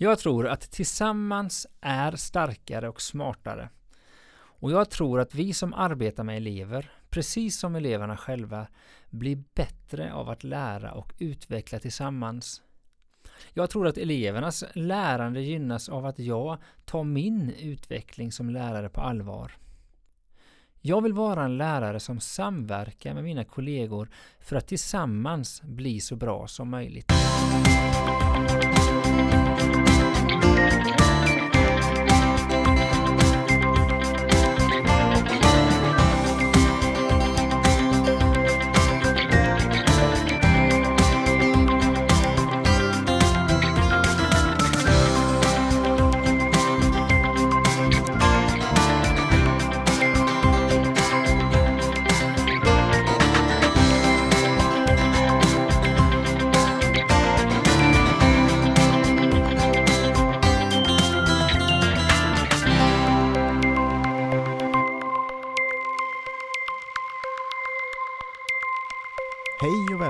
Jag tror att tillsammans är starkare och smartare. Och jag tror att vi som arbetar med elever, precis som eleverna själva, blir bättre av att lära och utveckla tillsammans. Jag tror att elevernas lärande gynnas av att jag tar min utveckling som lärare på allvar. Jag vill vara en lärare som samverkar med mina kollegor för att tillsammans bli så bra som möjligt. Bye.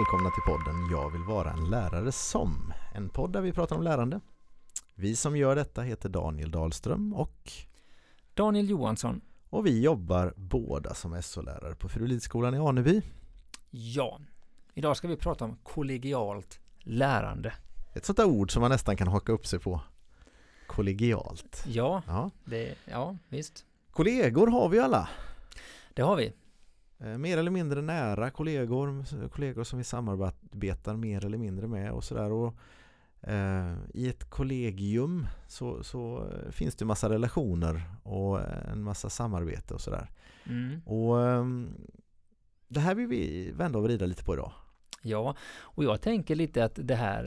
Välkomna till podden Jag vill vara en lärare som En podd där vi pratar om lärande Vi som gör detta heter Daniel Dahlström och Daniel Johansson. Och vi jobbar båda som SO-lärare på Furulidskolan i Aneby Ja, idag ska vi prata om kollegialt lärande. Ett sånt där ord som man nästan kan haka upp sig på Kollegialt Ja, ja. det, ja visst. Kollegor har vi alla Det har vi. Eh, Mer eller mindre nära kollegor, kollegor som vi samarbetar mer eller mindre med och sådär. Eh, I ett kollegium så, så eh, finns det massa relationer och en massa samarbete och sådär. Mm. Och ehm, det här vill vi vända och vrida lite på idag. Ja, och jag tänker lite att det här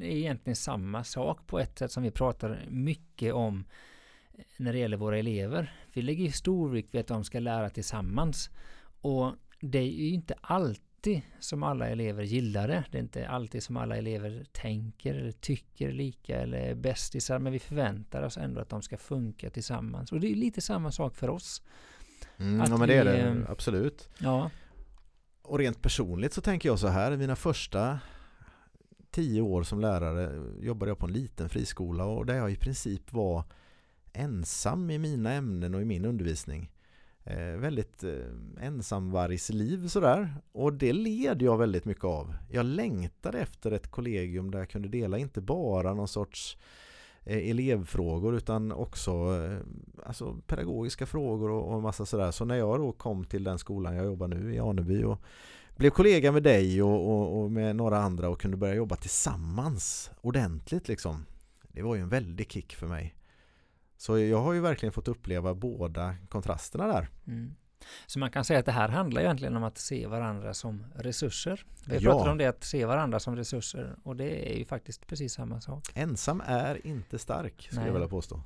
är egentligen samma sak på ett sätt som vi pratar mycket om när det gäller våra elever. Vi lägger stor vikt vid att de ska lära tillsammans. Och det är ju inte alltid som alla elever gillar det. Det är inte alltid som alla elever tänker eller tycker lika eller är bästisar. Men vi förväntar oss ändå att de ska funka tillsammans. Och det är lite samma sak för oss. Mm, Att ja men det är det, eh, absolut. Ja, Och rent personligt så tänker jag så här, mina första tio år som lärare jobbade jag på en liten friskola och där jag i princip var ensam i mina ämnen och i min undervisning. Eh, väldigt eh, ensamvargsliv sådär. Och det led jag väldigt mycket av. Jag längtade efter ett kollegium där jag kunde dela inte bara någon sorts eh, elevfrågor utan också eh, alltså pedagogiska frågor och, och massa sådär. Så när jag då kom till den skolan jag jobbar nu i Aneby och blev kollega med dig och, och, och med några andra och kunde börja jobba tillsammans ordentligt liksom. Det var ju en väldig kick för mig. Så jag har ju verkligen fått uppleva båda kontrasterna där. Mm. Så man kan säga att det här handlar egentligen om att se varandra som resurser. Vi Ja. pratar om det att se varandra som resurser och det är ju faktiskt precis samma sak. Ensam är inte stark skulle Nej. jag vilja påstå.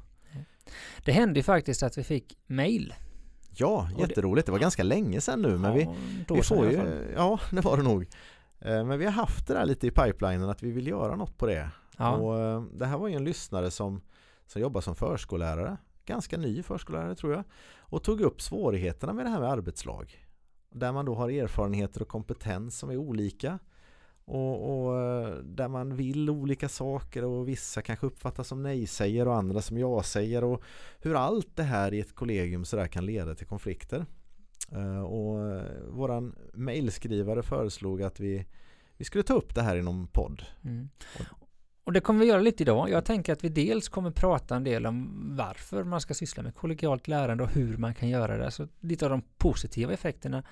Det hände ju faktiskt att vi fick mail. Ja, jätteroligt. Det var ganska länge sedan nu men vi, Ja, vi sedan får ju, ja det var det nog. Eh, Men vi har haft det där lite i pipelinen att vi vill göra något på det. Ja, Och eh, det här var ju en lyssnare som, som jobbar som förskollärare, ganska ny förskollärare tror jag, och tog upp svårigheterna med det här med arbetslag. Där man då har erfarenheter och kompetens som är olika och, och eh, där man vill olika saker och vissa kanske uppfattas som nej-säger och andra som ja-säger och hur allt det här i ett kollegium sådär kan leda till konflikter. Eh, Och eh, våran mailskrivare föreslog att vi, vi skulle ta upp det här i någon podd. mm. Och det kommer vi göra lite idag. Jag tänker att vi dels kommer prata en del om varför man ska syssla med kollegialt lärande och hur man kan göra det. Så lite av de positiva effekterna.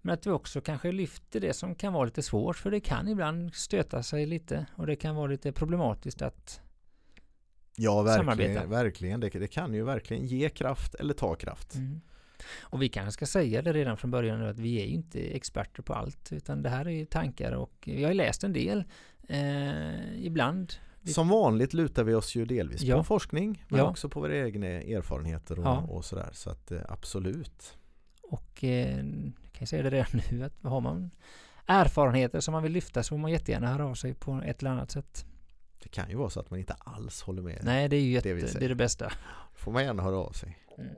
Men att vi också kanske lyfter det som kan vara lite svårt för det kan ibland stöta sig lite och det kan vara lite problematiskt att Ja, Samarbeta. verkligen. verkligen. Det, det kan ju verkligen ge kraft eller ta kraft. Mm. Och vi kanske ska säga det redan från början nu att vi är ju inte experter på allt utan det här är ju tankar och vi har ju läst en del eh, ibland. Som vanligt lutar vi oss ju delvis Ja. på forskning men Ja. också på våra egna erfarenheter och, Ja. och sådär. Så att eh, absolut. Och eh, kan jag säga det redan nu att har man erfarenheter som man vill lyfta så får man jättegärna höra av sig på ett eller annat sätt. Det kan ju vara så att man inte alls håller med. Nej, det är ju jätte, det det, är det bästa. får man gärna höra av sig. Mm.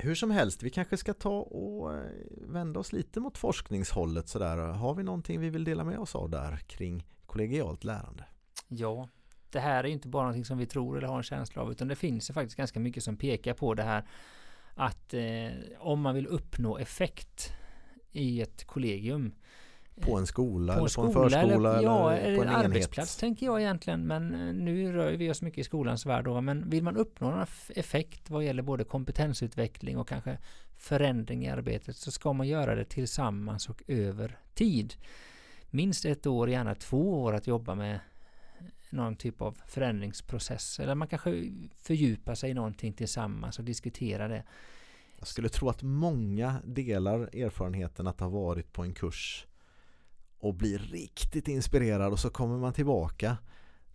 Hur som helst, vi kanske ska ta och eh, vända oss lite mot forskningshållet sådär. Har vi någonting vi vill dela med oss av där kring kollegialt lärande? Ja, det här är inte bara någonting som vi tror eller har en känsla av utan det finns ju faktiskt ganska mycket som pekar på det här att eh, om man vill uppnå effekt i ett kollegium på en skola på en eller skola, på en förskola eller, ja, eller på en enhet? arbetsplats tänker jag egentligen men eh, nu rör vi oss mycket i skolans värld då, men vill man uppnå någon effekt vad gäller både kompetensutveckling och kanske förändring i arbetet så ska man göra det tillsammans och över tid. Minst ett år, gärna två år att jobba med någon typ av förändringsprocess eller man kanske fördjupar sig i någonting tillsammans och diskuterar det. Jag skulle tro att många delar erfarenheten att ha varit på en kurs och blir riktigt inspirerad och så kommer man tillbaka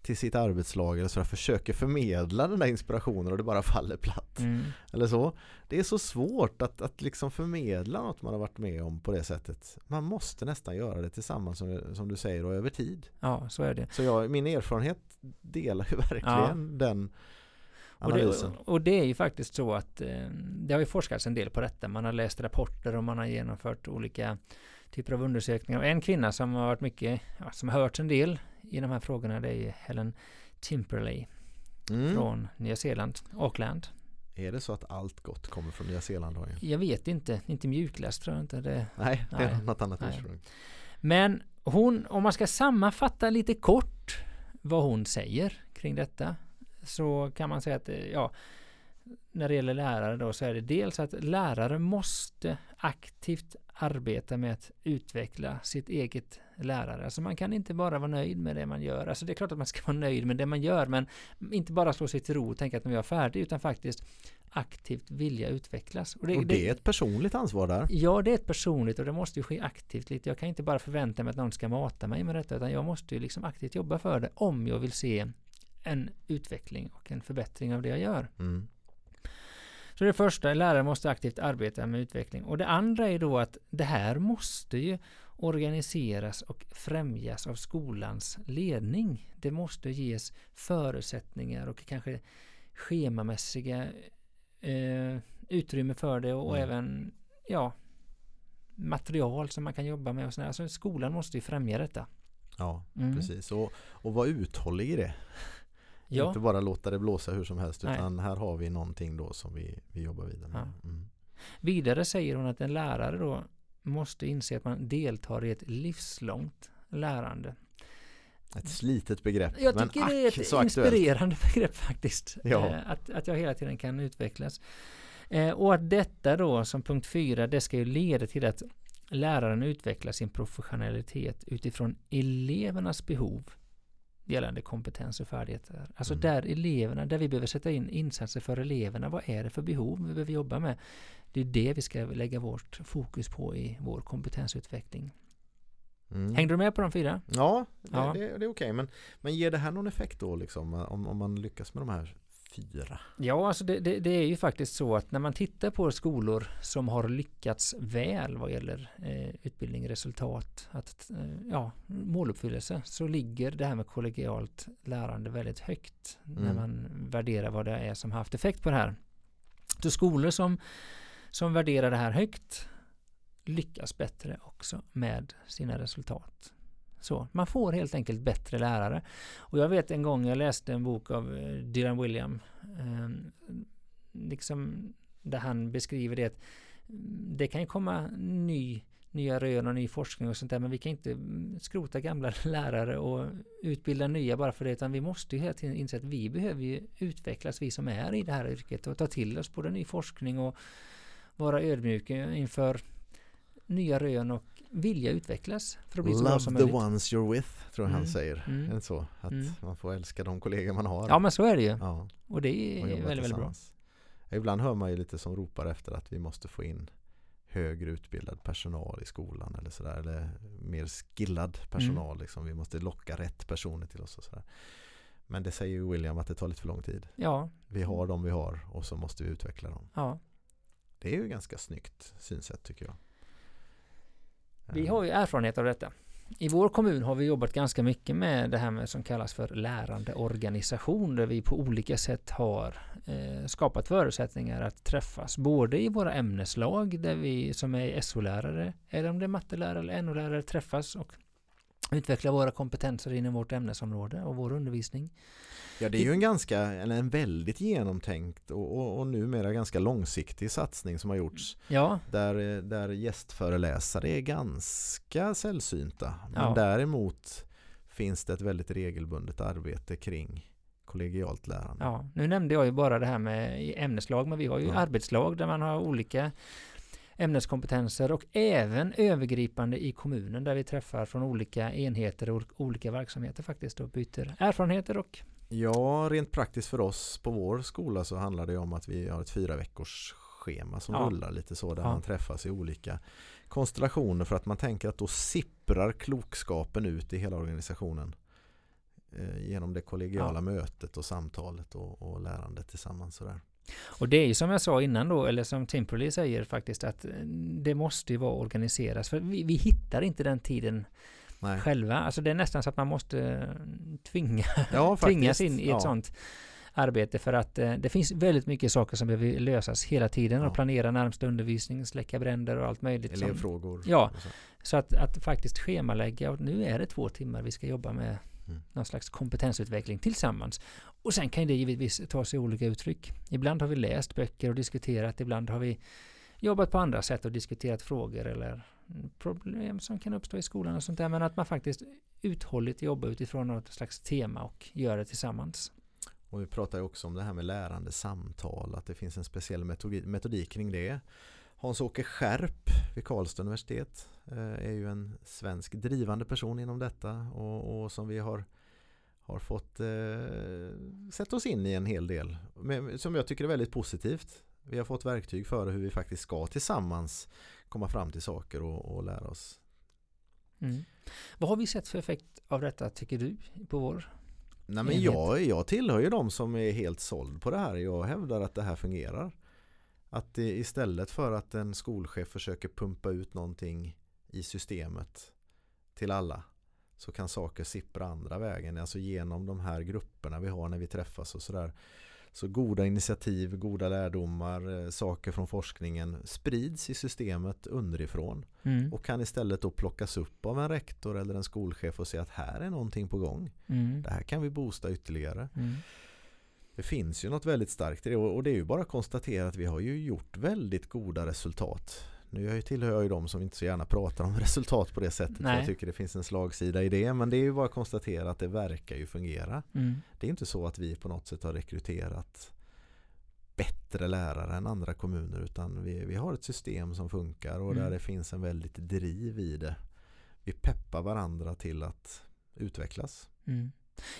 till sitt arbetslag eller så där, försöker förmedla den där inspirationen och det bara faller platt. Mm. Eller så. Det är så svårt att, att liksom förmedla något man har varit med om på det sättet. Man måste nästan göra det tillsammans som, som du säger och över tid. Ja, så är det. Så jag, min erfarenhet delar ju verkligen den analysen. Och det, och det är ju faktiskt så att eh, det har ju forskats en del på detta. Man har läst rapporter och man har genomfört olika typer av undersökningar. Och en kvinna som har varit mycket, ja, som har hört en del i de här frågorna det är Helen Timperley Mm. från Nya Zeeland, Auckland. Är det så att allt gott kommer från Nya Zeeland? Då? Jag vet inte, inte mjukläst tror jag inte. Det. Nej, det är Nej. något annat ursprung. Men hon, om man ska sammanfatta lite kort vad hon säger kring detta så kan man säga att eh, ja, när det gäller lärare då så är det dels att lärare måste aktivt arbeta med att utveckla sitt eget lärare. Alltså man kan inte bara vara nöjd med det man gör. Alltså det är klart att man ska vara nöjd med det man gör men inte bara slå sig till ro och tänka att nu är jag färdig utan faktiskt aktivt vilja utvecklas. Och det är ett personligt ansvar där. Ja, det är ett personligt och det måste ju ske aktivt lite. Jag kan inte bara förvänta mig att någon ska mata mig med detta utan jag måste ju liksom aktivt jobba för det om jag vill se en utveckling och en förbättring av det jag gör. Mm. Så det första, lärare måste aktivt arbeta med utveckling. Och det andra är då att det här måste ju organiseras och främjas av skolans ledning. Det måste ges förutsättningar och kanske schemamässiga eh, utrymme för det och, och Mm. även ja, material som man kan jobba med. Och sådär. Alltså skolan måste ju främja detta. Ja, Mm. precis. Och, och vara uthållig i det. Ja. Inte bara låta det blåsa hur som helst Nej. utan här har vi någonting då som vi, vi jobbar vidare med. Ja. Mm. Vidare säger hon att en lärare då måste inse att man deltar i ett livslångt lärande. Ett slitet begrepp. Jag men tycker det är ett aktuellt. inspirerande begrepp faktiskt. Ja. Eh, Att, att jag hela tiden kan utvecklas. Eh, Och att detta då som punkt fyra, det ska ju leda till att läraren utvecklar sin professionalitet utifrån elevernas behov gällande kompetens och färdigheter. Alltså Mm. där eleverna, där vi behöver sätta in insatser för eleverna. Vad är det för behov vi behöver jobba med? Det är det vi ska lägga vårt fokus på i vår kompetensutveckling. Mm. Hängde du med på de fyra? Ja, det, Ja. det, det är okej. Men, men ger det här någon effekt då liksom? Om, om man lyckas med de här fyra? Ja, alltså det, det, det är ju faktiskt så att när man tittar på skolor som har lyckats väl vad gäller eh, utbildning, resultat, att, eh, ja, måluppfyllelse, så ligger det här med kollegialt lärande väldigt högt när Mm. man värderar vad det är som har haft effekt på det här. Så skolor som, som värderar det här högt lyckas bättre också med sina resultat. Så man får helt enkelt bättre lärare. Och jag vet en gång jag läste en bok av eh, Dylan William eh, liksom där han beskriver det att mm, det kan ju komma ny, nya rön och ny forskning och sånt där men vi kan inte mm, skrota gamla lärare och utbilda nya bara för det utan vi måste ju hela tiden inse att vi behöver ju utvecklas vi som är i det här yrket och ta till oss både ny forskning och vara ödmjuka inför nya rön och vilja utvecklas för att bli så bra Love som the möjligt. ones you're with, tror jag han Mm. säger. Mm. Är det så? Att Mm. man får älska de kollegor man har. Ja men så är det ju. Ja, Och det och är jobba väldigt, väldigt bra. Ibland hör man ju lite som ropar efter att vi måste få in högre utbildad personal i skolan eller sådär. Eller mer skillad personal. Mm. Liksom. Vi måste locka rätt personer till oss och sådär. Men det säger ju William att det tar lite för lång tid. Ja, Vi har de vi har och så måste vi utveckla dem. ja. Det är ju ganska snyggt synsätt tycker jag. Vi har ju erfarenhet av detta. I vår kommun har vi jobbat ganska mycket med det här med som kallas för lärande organisation där vi på olika sätt har eh, skapat förutsättningar att träffas både i våra ämneslag där vi som är SO-lärare eller om det är mattelärare eller NO-lärare träffas och utvecklar våra kompetenser inom vårt ämnesområde och vår undervisning. Ja, det är ju en ganska, eller en väldigt genomtänkt och, och, och numera ganska långsiktig satsning som har gjorts. Ja. Där, där gästföreläsare är ganska sällsynta. Men Ja. däremot finns det ett väldigt regelbundet arbete kring kollegialt lärande. Ja, nu nämnde jag ju bara det här med ämneslag, men vi har ju Ja. arbetslag där man har olika ämneskompetenser och även övergripande i kommunen där vi träffar från olika enheter och olika verksamheter faktiskt och byter erfarenheter och Ja, rent praktiskt för oss på vår skola så handlar det om att vi har ett fyra veckors schema som Ja. rullar lite så där Ja. man träffas i olika konstellationer för att man tänker att då sipprar klokskapen ut i hela organisationen eh, genom det kollegiala Ja. mötet och samtalet och, och lärandet tillsammans. Sådär. Och det är ju som jag sa innan då, eller som Timperley säger faktiskt, att eh, det måste ju vara organiserat. För vi, vi hittar inte den tiden Nej. själva. Alltså det är nästan så att man måste eh, tvinga, Ja, tvingas in i ett Ja. sånt arbete för att eh, det finns väldigt mycket saker som behöver lösas hela tiden Ja. och planera närmsta undervisning, släcka bränder och allt möjligt. Som, Elevfrågor. Ja. och så. så att, att faktiskt schemalägga och nu är det två timmar vi ska jobba med Mm. någon slags kompetensutveckling tillsammans. Och sen kan det givetvis ta sig olika uttryck. Ibland har vi läst böcker och diskuterat, ibland har vi jobbat på andra sätt och diskuterat frågor eller problem som kan uppstå i skolan och sånt där. Men att man faktiskt uthålligt jobbar utifrån något slags tema och gör det tillsammans. Och vi pratar ju också om det här med lärande samtal, att det finns en speciell metodik, metodik kring det. Hans-Åke Skärp vid Karlstad universitet eh, är ju en svensk drivande person inom detta och, och som vi har, har fått eh, sätta oss in i en hel del. Men, som jag tycker är väldigt positivt. Vi har fått verktyg för hur vi faktiskt ska tillsammans komma fram till saker och, och lära oss. Mm. Vad har vi sett för effekt av detta tycker du på vår? Nej, men jag, jag tillhör ju de som är helt såld på det här. Jag hävdar att det här fungerar. Att det, istället för att en skolchef försöker pumpa ut någonting i systemet till alla så kan saker sippra andra vägen, alltså genom de här grupperna vi har när vi träffas och sådär. Så goda initiativ, goda lärdomar, eh, saker från forskningen sprids i systemet underifrån Mm. och kan istället då plockas upp av en rektor eller en skolchef och säga att här är någonting på gång. Mm. Det här kan vi boosta ytterligare. Mm. Det finns ju något väldigt starkt i det och det är ju bara att konstatera att vi har ju gjort väldigt goda resultat. Nu jag- tillhör jag ju de som inte så gärna pratar om resultat på det sättet. Jag tycker det finns en slagsida i det. Men det är ju bara att konstatera att det verkar ju fungera. Mm. Det är inte så att vi på något sätt har rekryterat bättre lärare än andra kommuner utan vi, vi har ett system som funkar och Mm. där det finns en väldigt driv i det. Vi peppar varandra till att utvecklas. Mm.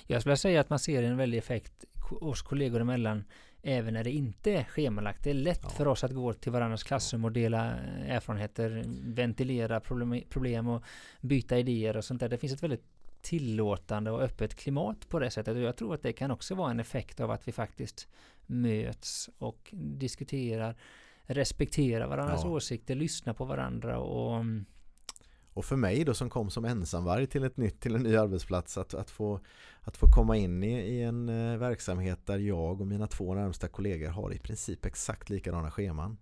Jag skulle säga att man ser en väldig effekt oss kollegor emellan även när det inte är schemalagt. Det är lätt Ja. för oss att gå till varandras klassrum och dela eh, erfarenheter, ventilera problem, problem och byta idéer och sånt där. Det finns ett väldigt tillåtande och öppet klimat på det sättet och jag tror att det kan också vara en effekt av att vi faktiskt möts och diskuterar, respekterar varandras Ja. åsikter, lyssnar på varandra och mm, och för mig då som kom som ensamvarg till ett nytt, till en ny arbetsplats att, att, få, att få komma in i, i en eh, verksamhet där jag och mina två närmsta kollegor har i princip exakt likadana scheman.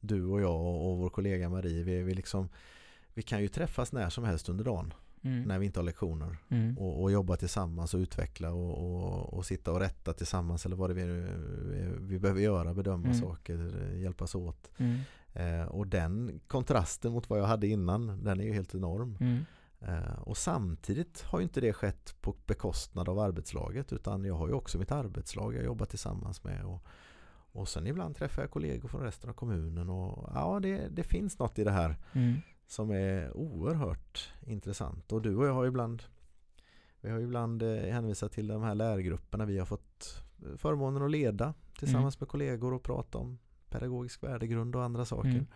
Du och jag och, och vår kollega Marie, vi, vi, liksom, vi kan ju träffas när som helst under dagen mm, när vi inte har lektioner mm, och, och jobba tillsammans och utveckla och, och, och sitta och rätta tillsammans eller vad det är vi, vi behöver göra, bedöma Mm. saker, hjälpas åt. mm, Eh, och den kontrasten mot vad jag hade innan, den är ju helt enorm. mm, Eh, och samtidigt har ju inte det skett på bekostnad av arbetslaget utan jag har ju också mitt arbetslag jag jobbar tillsammans med. Och, och sen ibland träffar jag kollegor från resten av kommunen och ja, det, det finns något i det här mm, som är oerhört intressant. Och du och jag har ibland vi har ibland eh, hänvisat till de här lärgrupperna vi har fått eh, förmånen att leda tillsammans med kollegor och prata om pedagogisk värdegrund och andra saker. Mm.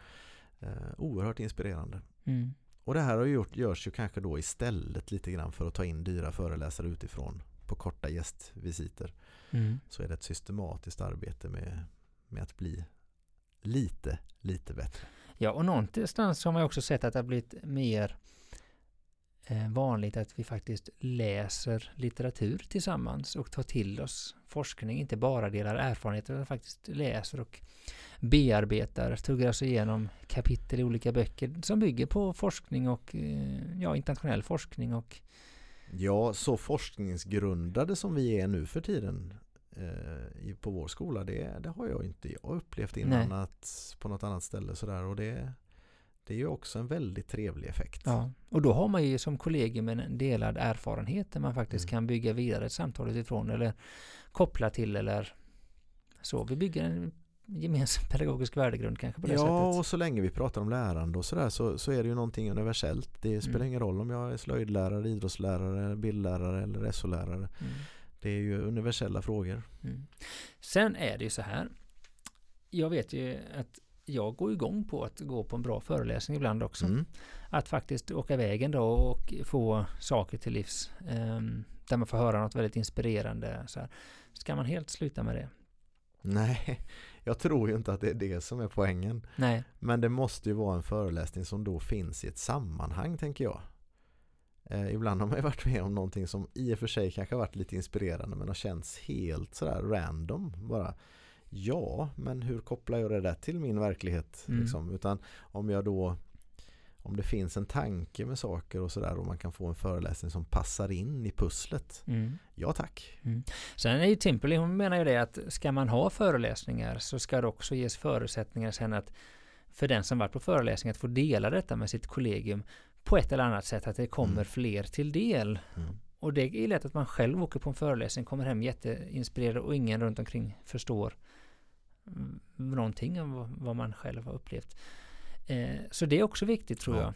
Eh, oerhört inspirerande. mm. Och det här har gjort, görs ju kanske då istället lite grann för att ta in dyra föreläsare utifrån på korta gästvisiter. Mm. Så är det ett systematiskt arbete med, med att bli lite, lite bättre. Ja, och någonstans har man ju också sett att det har blivit mer eh, vanligt att vi faktiskt läser litteratur tillsammans och tar till oss forskning, inte bara delar erfarenheter utan faktiskt läser och bearbetar, tuggar oss igenom kapitel i olika böcker som bygger på forskning och eh, ja, internationell forskning och Ja, så forskningsgrundade som vi är nu för tiden eh, på vår skola, det, det har jag inte jag upplevt innan att, på något annat ställe sådär och det, det är ju också en väldigt trevlig effekt. Ja, och då har man ju som kollegium en delad erfarenhet där man faktiskt Mm. kan bygga vidare ett samtal utifrån eller koppla till eller så. Vi bygger en gemensam pedagogisk värdegrund kanske på det Ja, sättet. och så länge vi pratar om lärande och sådär så, så är det ju någonting universellt. Det spelar Mm. ingen roll om jag är slöjdlärare, idrottslärare, bildlärare eller SO-lärare. Mm. Det är ju universella frågor. Mm. Sen är det ju så här. Jag vet ju att jag går igång på att gå på en bra föreläsning ibland också. Mm. Att faktiskt åka vägen då och få saker till livs. ehm, där man får höra något väldigt inspirerande. Så här. Ska man helt sluta med det? Nej, jag tror ju inte att det är det som är poängen. Nej. Men det måste ju vara en föreläsning som då finns i ett sammanhang tänker jag. Eh, ibland har man ju varit med om någonting som i och för sig kanske har varit lite inspirerande men har känts helt sådär random. Bara ja, men hur kopplar jag det där till min verklighet? Mm. Liksom? Utan om jag då om det finns en tanke med saker och sådär och man kan få en föreläsning som passar in i pusslet. Mm. Ja tack. Sen är ju Timperley, hon menar ju det att ska man ha föreläsningar så ska det också ges förutsättningar sen att för den som varit på föreläsning att få dela detta med sitt kollegium på ett eller annat sätt att det kommer Mm. fler till del. Mm. Och det är lätt att man själv åker på en föreläsning, kommer hem jätteinspirerad och ingen runt omkring förstår mm, någonting vad, vad man själv har upplevt. Eh, så det är också viktigt tror Ja. jag.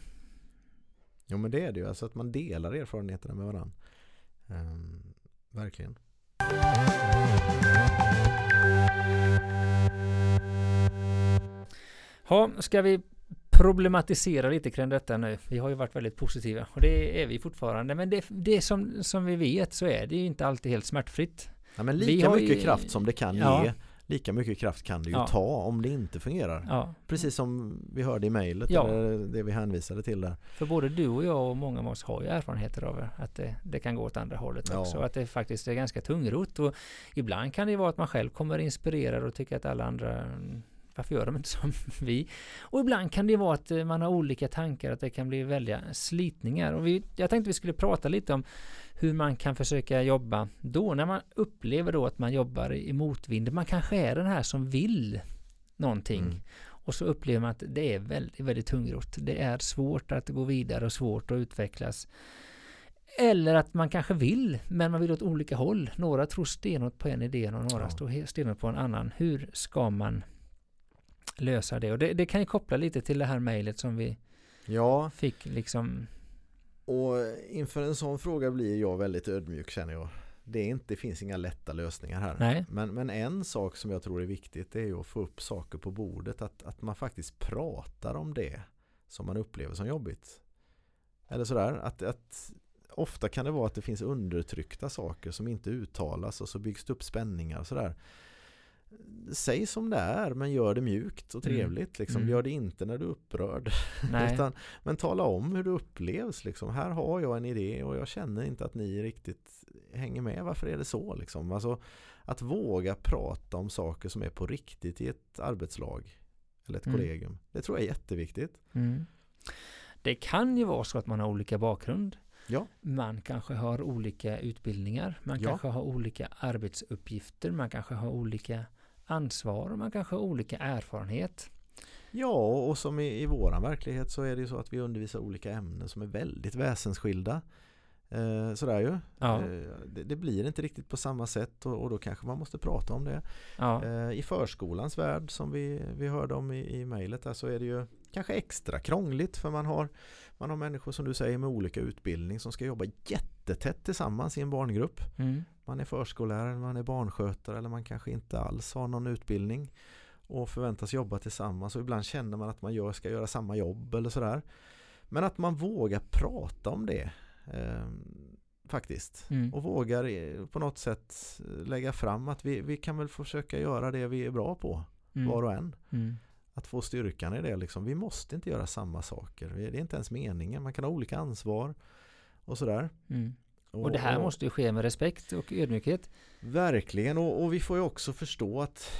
Jo men det är det ju, alltså att man delar erfarenheterna med varandra. Ehm, verkligen. Ha, ska vi problematisera lite kring detta nu? Vi har ju varit väldigt positiva och det är vi fortfarande. Men det, det som, som vi vet så är det ju inte alltid helt smärtfritt. Ja, men lika mycket ju- kraft som det kan Ja. ge, lika mycket kraft kan det ju Ja. ta om det inte fungerar. Ja, Precis som vi hörde i mejlet, Ja. eller det vi hänvisade till där. för både du och jag och många av oss har ju erfarenheter av att det, det kan gå åt andra hållet också. Att det faktiskt är ganska tungrot och ibland kan det vara att man själv kommer inspirerad och tycker att alla andra varför gör de inte som vi? Och ibland kan det vara att eh, man har olika tankar, att det kan bli väldiga slitningar. Och vi, jag tänkte vi skulle prata lite om hur man kan försöka jobba då, när man upplever då att man jobbar i motvind. Man kanske är den här som vill någonting. Mm. Och så upplever man att det är väldigt, väldigt tungrot. Det är svårt att gå vidare och svårt att utvecklas. Eller att man kanske vill, men man vill åt olika håll. Några tror stenhårt på en idé och några Ja. står stenhårt på en annan. Hur ska man lösa det? Och det, det kan ju koppla lite till det här mejlet som vi Ja, fick liksom. och inför en sån fråga blir jag väldigt ödmjuk känner jag. Det, är inte, det finns inga lätta lösningar här. Nej. Men, men en sak som jag tror är viktigt det är att få upp saker på bordet. Att, att man faktiskt pratar om det som man upplever som jobbigt. Eller sådär, att, att ofta kan det vara att det finns undertryckta saker som inte uttalas och så byggs det upp spänningar och sådär. Säg som det är men gör det mjukt och Mm. trevligt. Liksom. Mm. Gör det inte när du är upprörd. Utan, men tala om hur det upplevs. Liksom. Här har jag en idé och jag känner inte att ni riktigt hänger med. Varför är det så? Liksom? Alltså, att våga prata om saker som är på riktigt i ett arbetslag eller ett Mm. kollegium. Det tror jag är jätteviktigt. Mm. Det kan ju vara så att man har olika bakgrund. Ja. Man kanske har olika utbildningar. Man Ja. kanske har olika arbetsuppgifter. Man kanske har olika ansvar. Och man kanske har olika erfarenhet. Ja, och som i, i våran verklighet så är det ju så att vi undervisar olika ämnen som är väldigt väsensskilda. Eh, sådär ju. Ja. Eh, det, det blir inte riktigt på samma sätt och, och då kanske man måste prata om det. Ja. Eh, I förskolans värld som vi, vi hörde om i, i mejlet där så är det ju kanske extra krångligt för man har, man har människor som du säger med olika utbildning som ska jobba jättetätt tillsammans i en barngrupp. Mm. Man är förskollärare, man är barnskötare eller man kanske inte alls har någon utbildning och förväntas jobba tillsammans och ibland känner man att man gör, ska göra samma jobb eller sådär. Men att man vågar prata om det eh, faktiskt Mm. och vågar eh, på något sätt lägga fram att vi, vi kan väl försöka göra det vi är bra på Mm. var och en. Mm. Att få styrkan i det liksom. Vi måste inte göra samma saker. Det är inte ens meningen. Man kan ha olika ansvar. Och sådär. Mm. Och det här måste ju ske med respekt och ödmjukhet. Verkligen och, och vi får ju också förstå att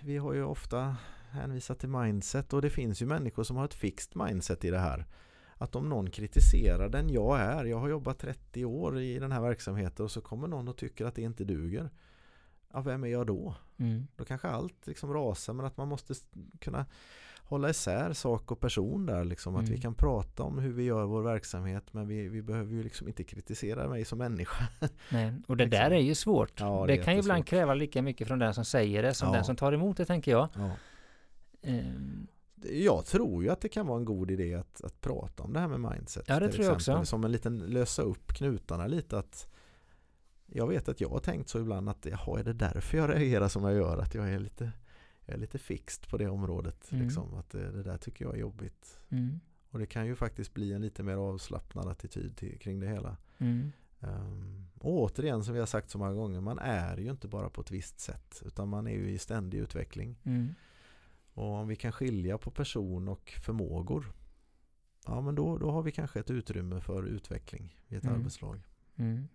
vi har ju ofta hänvisat till mindset och det finns ju människor som har ett fixt mindset i det här. Att om någon kritiserar den jag är, jag har jobbat 30 år i den här verksamheten och så kommer någon och tycker att det inte duger. Ja, vem är jag då? Mm. Då kanske allt liksom rasar men att man måste kunna hålla isär sak och person där liksom. Mm. Att vi mm. kan prata om hur vi gör vår verksamhet men vi, vi behöver ju liksom inte kritisera mig som människa. Nej, och det liksom. där är ju svårt. Ja, det, det kan ju ibland kräva lika mycket från den som säger det som ja. den som tar emot det tänker jag. Ja. Um. Jag tror ju att det kan vara en god idé att, att prata om det här med mindset. Ja, det tror jag också. Som en liten lösa upp knutarna lite att jag vet att jag har tänkt så ibland att jaha, är det därför jag reagerar som jag gör? Att jag är lite jag är lite fixt på det området. Mm. Liksom, att det, det, där tycker jag är jobbigt. Mm. Och det kan ju faktiskt bli en lite mer avslappnad attityd till, kring det hela. Mm. Um, och återigen som vi har sagt så många gånger, man är ju inte bara på ett visst sätt utan man är ju i ständig utveckling. Mm. Och om vi kan skilja på person och förmågor ja men då, då har vi kanske ett utrymme för utveckling i ett mm. arbetslag. Mm.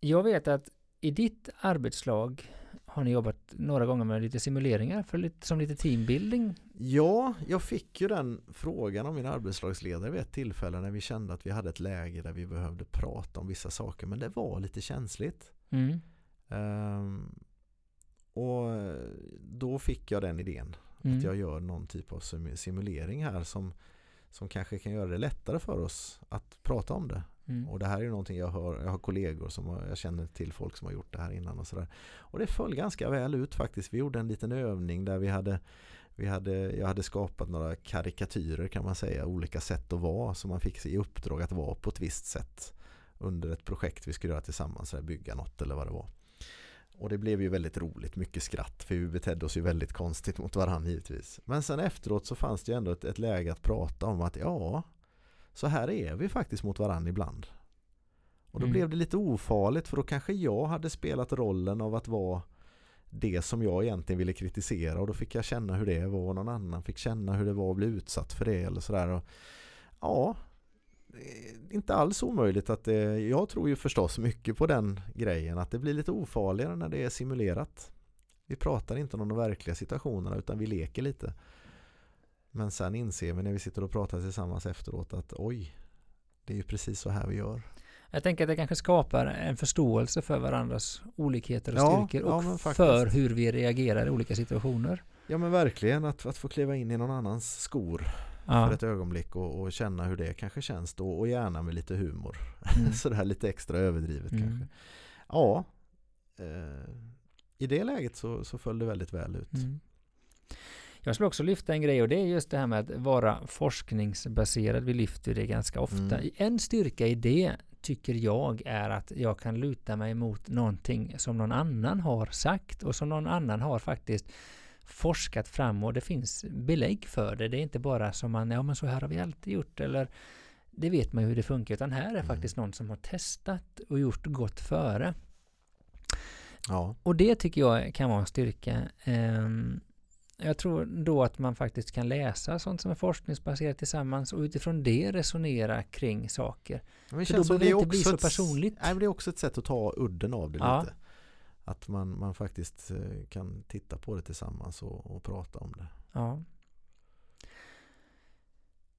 Jag vet att i ditt arbetslag har ni jobbat några gånger med lite simuleringar för lite, som lite teambuilding? Ja, jag fick ju den frågan av min arbetslagsledare vid ett tillfälle när vi kände att vi hade ett läge där vi behövde prata om vissa saker men det var lite känsligt. Mm. Um, och då fick jag den idén mm. att jag gör någon typ av simulering här som, som kanske kan göra det lättare för oss att prata om det. Mm. Och det här är ju någonting jag hör, jag har kollegor som har, jag känner till folk som har gjort det här innan och sådär. Och det föll ganska väl ut faktiskt. Vi gjorde en liten övning där vi hade vi hade, jag hade skapat några karikatyrer kan man säga, olika sätt att vara som man fick i uppdrag att vara på ett visst sätt under ett projekt vi skulle göra tillsammans, bygga något eller vad det var. Och det blev ju väldigt roligt, mycket skratt för vi betedde oss ju väldigt konstigt mot varandra givetvis. Men sen efteråt så fanns det ju ändå ett, ett läge att prata om att ja, så här är vi faktiskt mot varandra ibland. Och då mm. blev det lite ofarligt för då kanske jag hade spelat rollen av att vara det som jag egentligen ville kritisera och då fick jag känna hur det var och någon annan fick känna hur det var att bli utsatt för det eller sådär. Ja, inte alls omöjligt att det, jag tror ju förstås mycket på den grejen att det blir lite ofarligare när det är simulerat. Vi pratar inte om de verkliga situationerna utan vi leker lite. Men sen inser vi när vi sitter och pratar tillsammans efteråt att oj, det är ju precis så här vi gör. Jag tänker att det kanske skapar en förståelse för varandras olikheter och ja, styrkor och ja, för hur vi reagerar i olika situationer. Ja men verkligen att, att få kliva in i någon annans skor ja. för ett ögonblick och, och, känna hur det kanske känns då och gärna med lite humor. Mm. Sådär lite extra överdrivet mm. kanske. Ja, eh, i det läget så, så föll det väldigt väl ut. Mm. Jag skulle också lyfta en grej och det är just det här med att vara forskningsbaserad. Vi lyfter det ganska ofta. Mm. En styrka i det tycker jag är att jag kan luta mig mot någonting som någon annan har sagt och som någon annan har faktiskt forskat fram och det finns belägg för det. Det är inte bara som man, ja men så här har vi alltid gjort eller det vet man ju hur det funkar utan här är mm. faktiskt någon som har testat och gjort gott före. Ja. Och det tycker jag kan vara en styrka. Um, jag tror då att man faktiskt kan läsa sånt som är forskningsbaserat tillsammans och utifrån det resonera kring saker. Men det För då behöver det inte bli så ett, personligt. Nej, det är också ett sätt att ta udden av det ja. lite. Att man, man faktiskt eh, kan titta på det tillsammans och, och prata om det. Ja.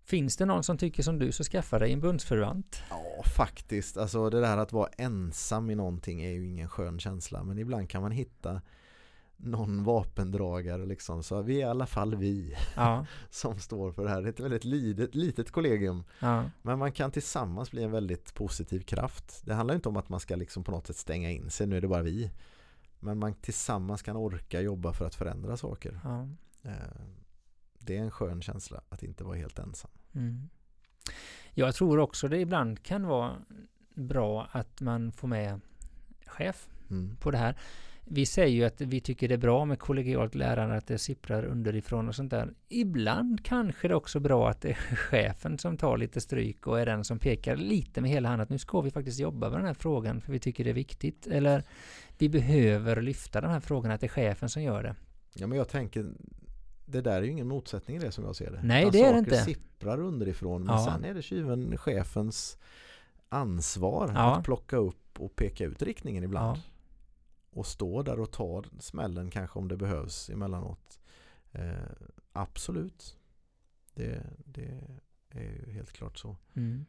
Finns det någon som tycker som du så skaffa dig en bundsförvant? Ja, faktiskt. Alltså det där att vara ensam i någonting är ju ingen skön känsla. Men ibland kan man hitta någon vapendragare liksom. Så vi är i alla fall vi ja. som står för det här. Det är ett väldigt litet, litet kollegium. Ja. Men man kan tillsammans bli en väldigt positiv kraft. Det handlar inte om att man ska liksom på något sätt stänga in sig. Nu är det bara vi. Men man tillsammans kan orka jobba för att förändra saker. Ja. Eh, det är en skön känsla att inte vara helt ensam. Mm. Jag tror också det ibland kan vara bra att man får med chef mm. på det här vi säger ju att vi tycker det är bra med kollegialt lärande, att det sipprar underifrån och sånt där. Ibland kanske det är också bra att det är chefen som tar lite stryk och är den som pekar lite med hela handen att nu ska vi faktiskt jobba med den här frågan för vi tycker det är viktigt. Eller vi behöver lyfta den här frågan att det är chefen som gör det. Ja men jag tänker det där är ju ingen motsättning i det som jag ser det. Nej, Utan det är det saker inte. sipprar underifrån men Ja. sen är det tjuven chefens ansvar Ja. att plocka upp och peka ut riktningen ibland. Ja. Och stå där och ta smällen kanske om det behövs emellanåt. Eh, absolut. Det, det är ju helt klart så. Mm.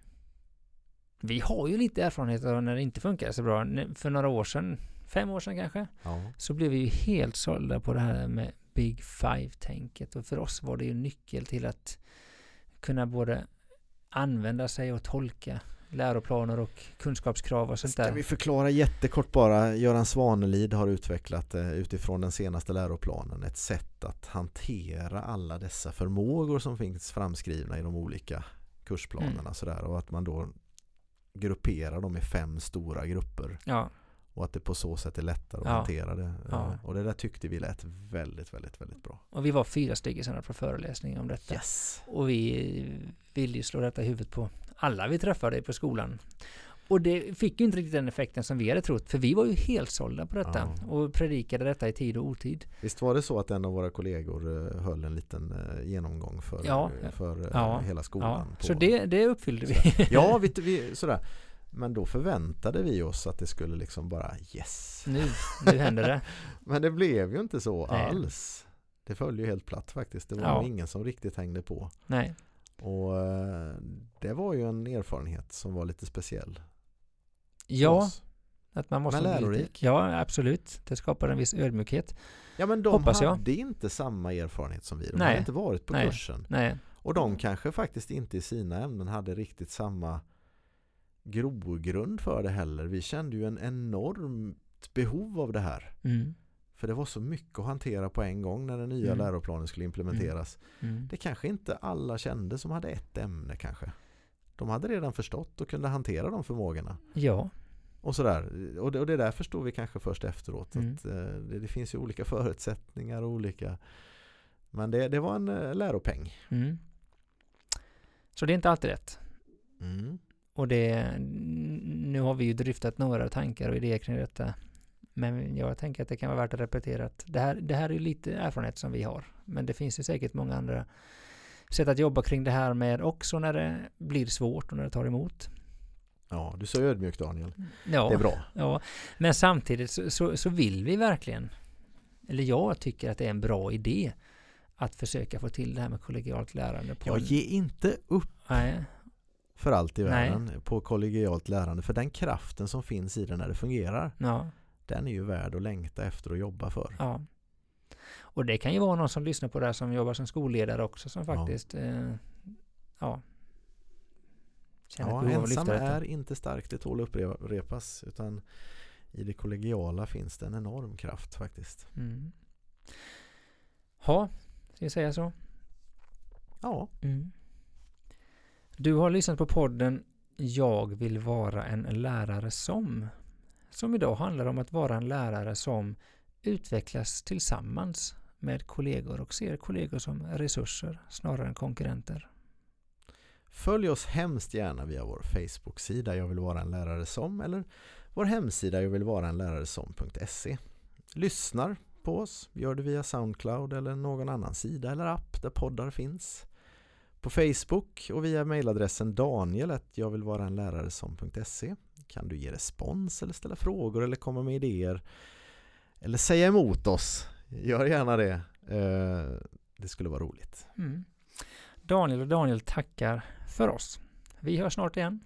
Vi har ju lite erfarenhet av när det inte funkar så bra. För några år sedan, fem år sedan kanske, Ja. så blev vi ju helt sålda på det här med Big Five-tänket. Och för oss var det ju nyckel till att kunna både använda sig och tolka läroplaner och kunskapskrav och sånt Ska där. vi förklara jättekort bara. Göran Svanelid har utvecklat eh, utifrån den senaste läroplanen ett sätt att hantera alla dessa förmågor som finns framskrivna i de olika kursplanerna. Mm. Sådär, och att man då grupperar dem i fem stora grupper Ja, och att det på så sätt är lättare att Ja. hantera det. Ja. Eh, Och det där tyckte vi lät väldigt, väldigt, väldigt bra. och vi var fyra stycken hade på föreläsning om detta. Yes! Och vi ville ju slå detta i huvudet på alla vi träffade på skolan. Och det fick ju inte riktigt den effekten som vi hade trott, för vi var ju helt sålda på detta Ja. och predikade detta i tid och otid. Visst var det så att en av våra kollegor eh, höll en liten eh, genomgång för, Ja. för eh, Ja. hela skolan? Så det, det uppfyllde vi. Ja, vi, vi, sådär. Men då förväntade vi oss att det skulle liksom bara yes. nu, nu händer det. Men det blev ju inte så Nej. alls. Det föll ju helt platt faktiskt. Det var Ja. ingen som riktigt hängde på. Nej, Och eh, det var ju en erfarenhet som var lite speciell. ja, att man måste... Men lärorik. Ja, absolut. Det skapar en viss ödmjukhet. Ja men de Hoppas jag. hade inte samma erfarenhet som vi. De Nej. hade inte varit på Nej. kursen. Nej, Och de kanske faktiskt inte i sina ämnen hade riktigt samma grogrund för det heller. Vi kände ju en enormt behov av det här. mm, För det var så mycket att hantera på en gång när den nya Mm. läroplanen skulle implementeras. mm. Det kanske inte alla kände som hade ett ämne kanske. De hade redan förstått och kunde hantera de förmågorna. Ja, Och sådär. Och det, och det där förstod vi kanske först efteråt. Mm. Att, eh, det, det finns ju olika förutsättningar och olika... Men det, det var en eh, läropeng. mm. Så det är inte alltid rätt. Mm. Och det, nu har vi ju dryftat några tankar och idéer kring detta. Men jag tänker att det kan vara värt att repetera att det här, det här är ju lite erfarenhet som vi har. Men det finns ju säkert många andra sätt att jobba kring det här med också när det blir svårt och när det tar emot. Ja, du är så ödmjuk Daniel. Ja, Det är bra. ja. men samtidigt så, så, så vill vi verkligen, eller jag tycker att det är en bra idé att försöka få till det här med kollegialt lärande. På Ja, en- ge inte upp Nej, för allt i Nej. världen på kollegialt lärande. För den kraften som finns i det när det fungerar, ja. Den är ju värd att längta efter och jobba för. Ja. Och det kan ju vara någon som lyssnar på det här som jobbar som skolledare också som Ja. faktiskt eh, ja, känner Ja, ett behov ensam är inte stark, det tål att upprepas. Utan i det kollegiala finns det en enorm kraft faktiskt. Mm. Ja, ska vi säga så? Ja, Mm. Du har lyssnat på podden Jag vill vara en lärare som som idag handlar om att vara en lärare som utvecklas tillsammans med kollegor och ser kollegor som resurser snarare än konkurrenter. följ oss hemskt gärna via vår Facebook-sida Jag vill vara en lärare som eller vår hemsida jag vill vara en lärare som.se. Lyssnar på oss, gör det via Soundcloud eller någon annan sida eller app där poddar finns. På Facebook och via mejladressen daniel jag vill vara en lärare som.se kan du ge respons eller ställa frågor eller komma med idéer eller säga emot oss. Gör gärna det. Eh, det skulle vara roligt. Mm. Daniel och Daniel tackar för oss. Vi hörs snart igen.